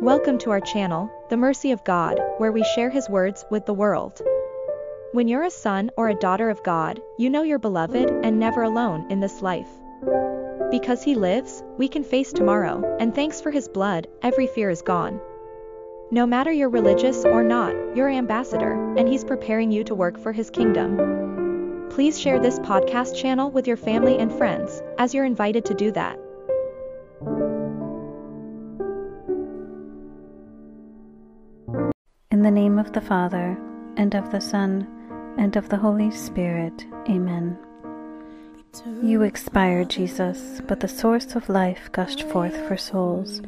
Welcome to our channel, The Mercy of God, where we share His words with the world. When you're a son or a daughter of God, you know you're beloved and never alone in this life. Because He lives, we can face tomorrow, and thanks for His blood, every fear is gone. No matter you're religious or not, you're ambassador, and He's preparing you to work for His kingdom. Please share this podcast channel with your family and friends, as you're invited to do that. In the name of the Father, and of the Son, and of the Holy Spirit. Amen. You expired, Jesus, but the source of life gushed forth for souls,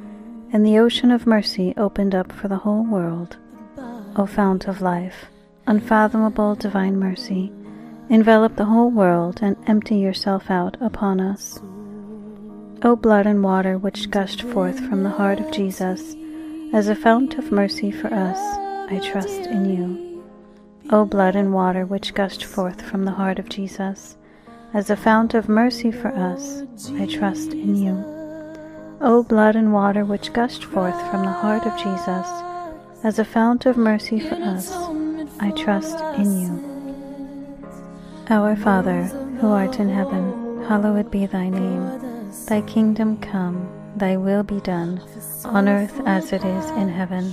and the ocean of mercy opened up for the whole world. O fount of life, unfathomable divine mercy, envelop the whole world and empty yourself out upon us. O blood and water which gushed forth from the heart of Jesus, as a fount of mercy for us, I trust in you. O blood and water which gushed forth from the heart of Jesus, as a fount of mercy for us, I trust in you. O blood and water which gushed forth from the heart of Jesus, as a fount of mercy for us, I trust in you. Our Father, who art in heaven, hallowed be thy name. Thy kingdom come, thy will be done, on earth as it is in heaven.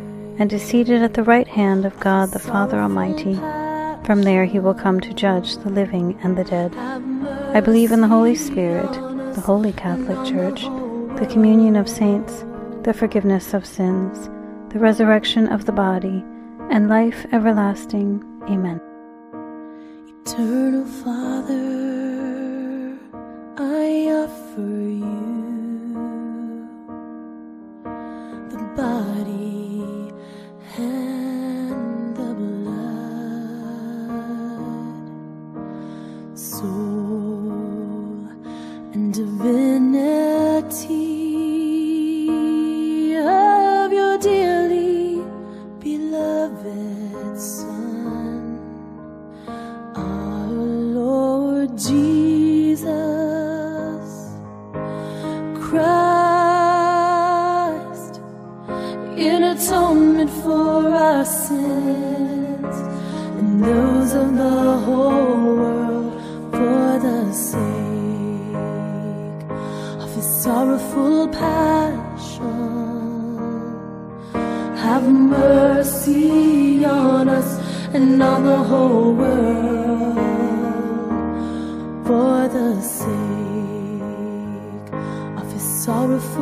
and is seated at the right hand of God the Father Almighty. From there he will come to judge the living and the dead. I believe in the Holy Spirit, the Holy Catholic Church, the communion of saints, the forgiveness of sins, the resurrection of the body, and life everlasting. Amen. Eternal Father, I offer you the body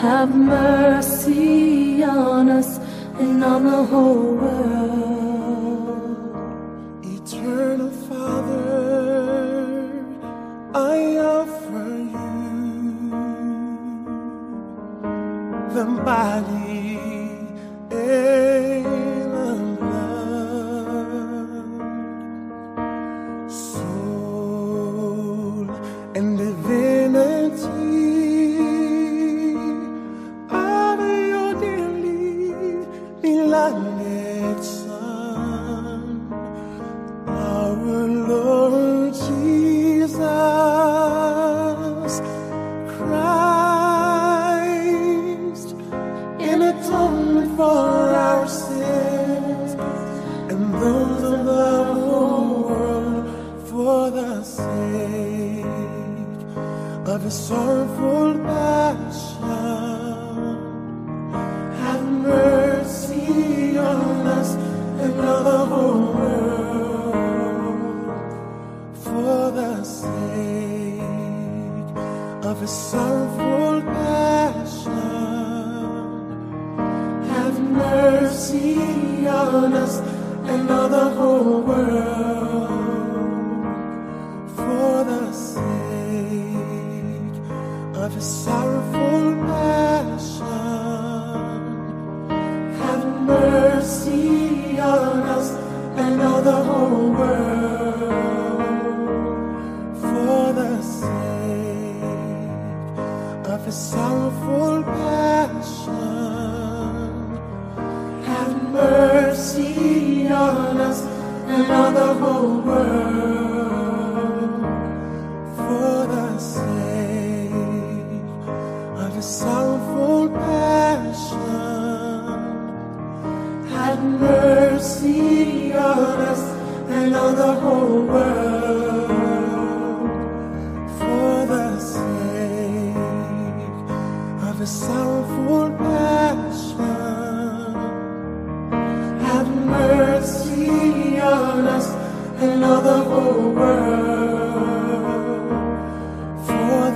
Have mercy on us and on the whole world. Of his sorrowful passion. Have mercy on us and on the whole world mercy on us and on the whole world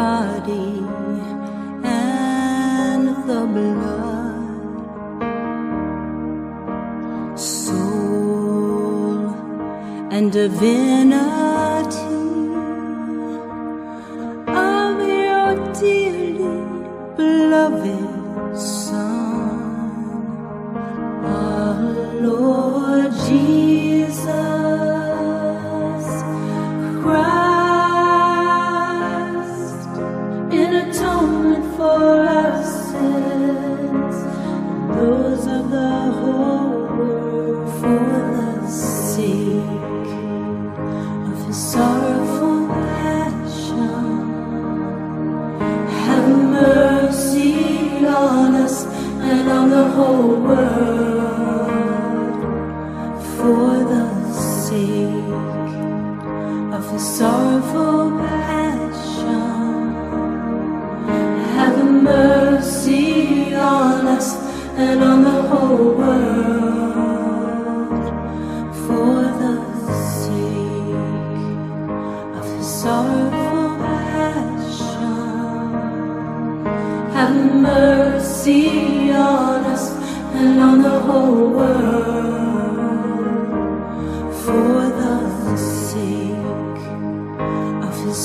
Body and the blood, soul and divinity over.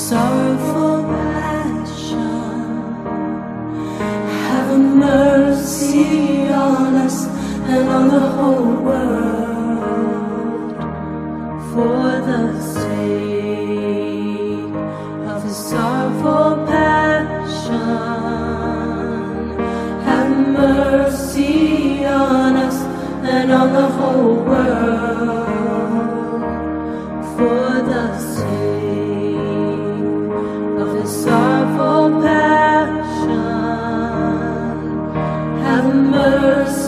sorrowful passion. Have mercy on us and on the whole world.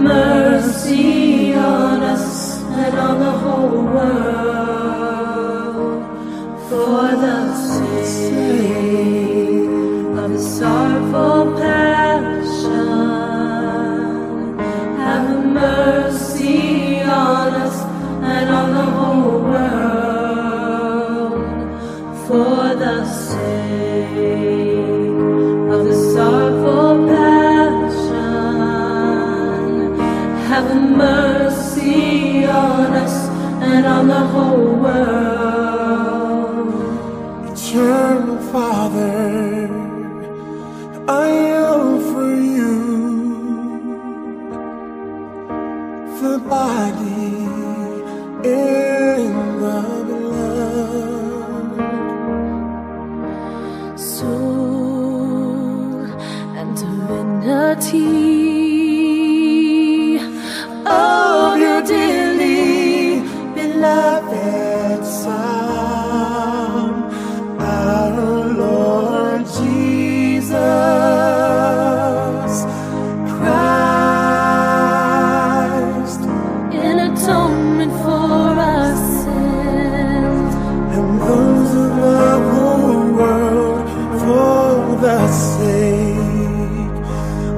mercy on us and on the whole world for the sake.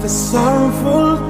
The sorrowful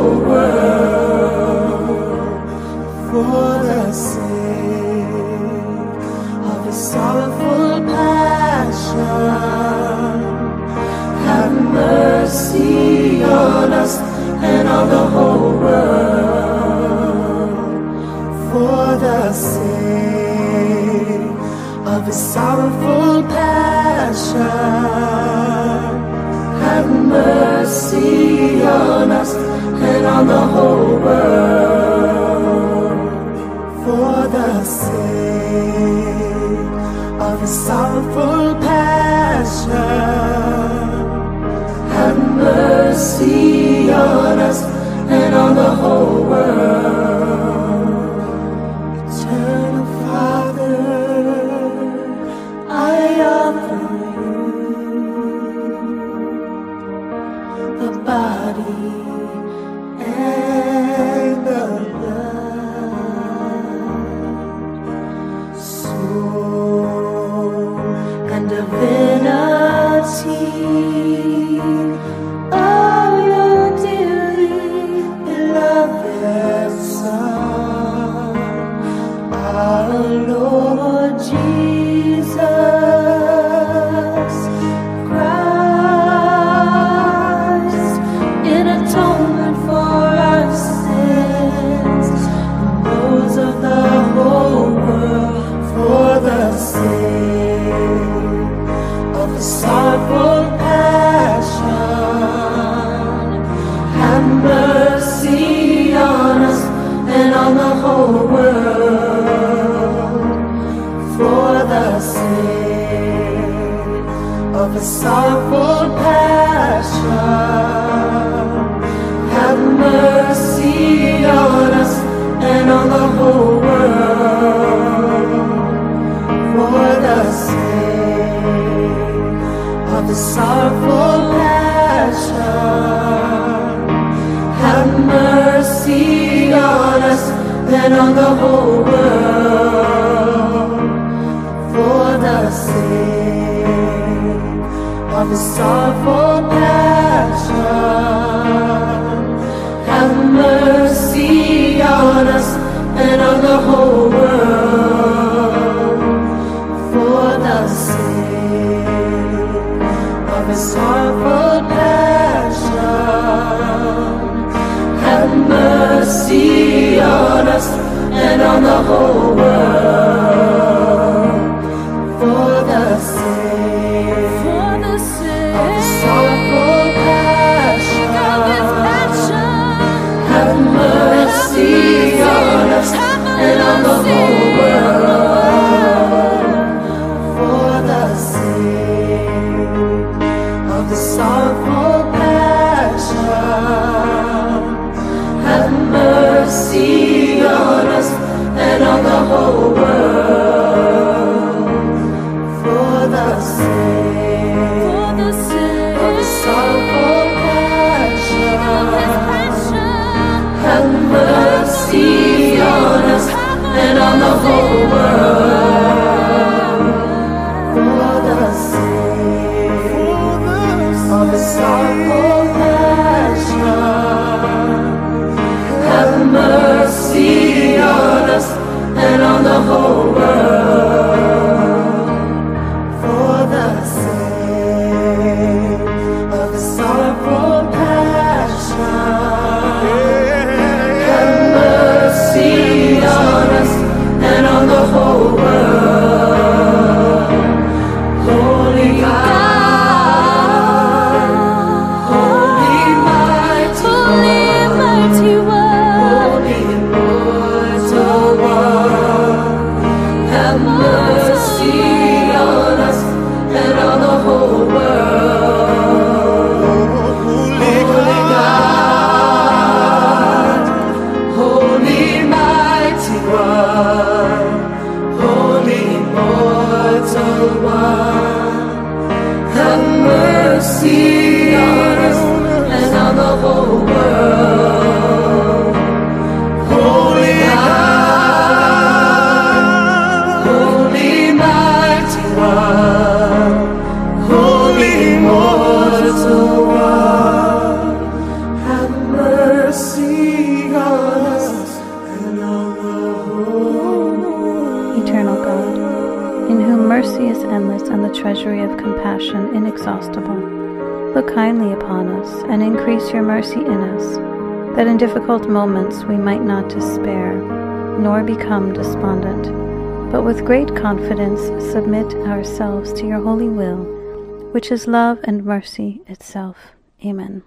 the sorrowful passion. Have mercy on us and on the whole world for the sake of the sorrowful passion. Have mercy on us and on the whole world. you. and on the whole world for the sake of the sorrowful. myself. Eternal God, in whom mercy is endless and the treasury of compassion inexhaustible, look kindly upon us and increase your mercy in us, that in difficult moments we might not despair, nor become despondent, but with great confidence submit ourselves to your holy will which is love and mercy itself. Amen.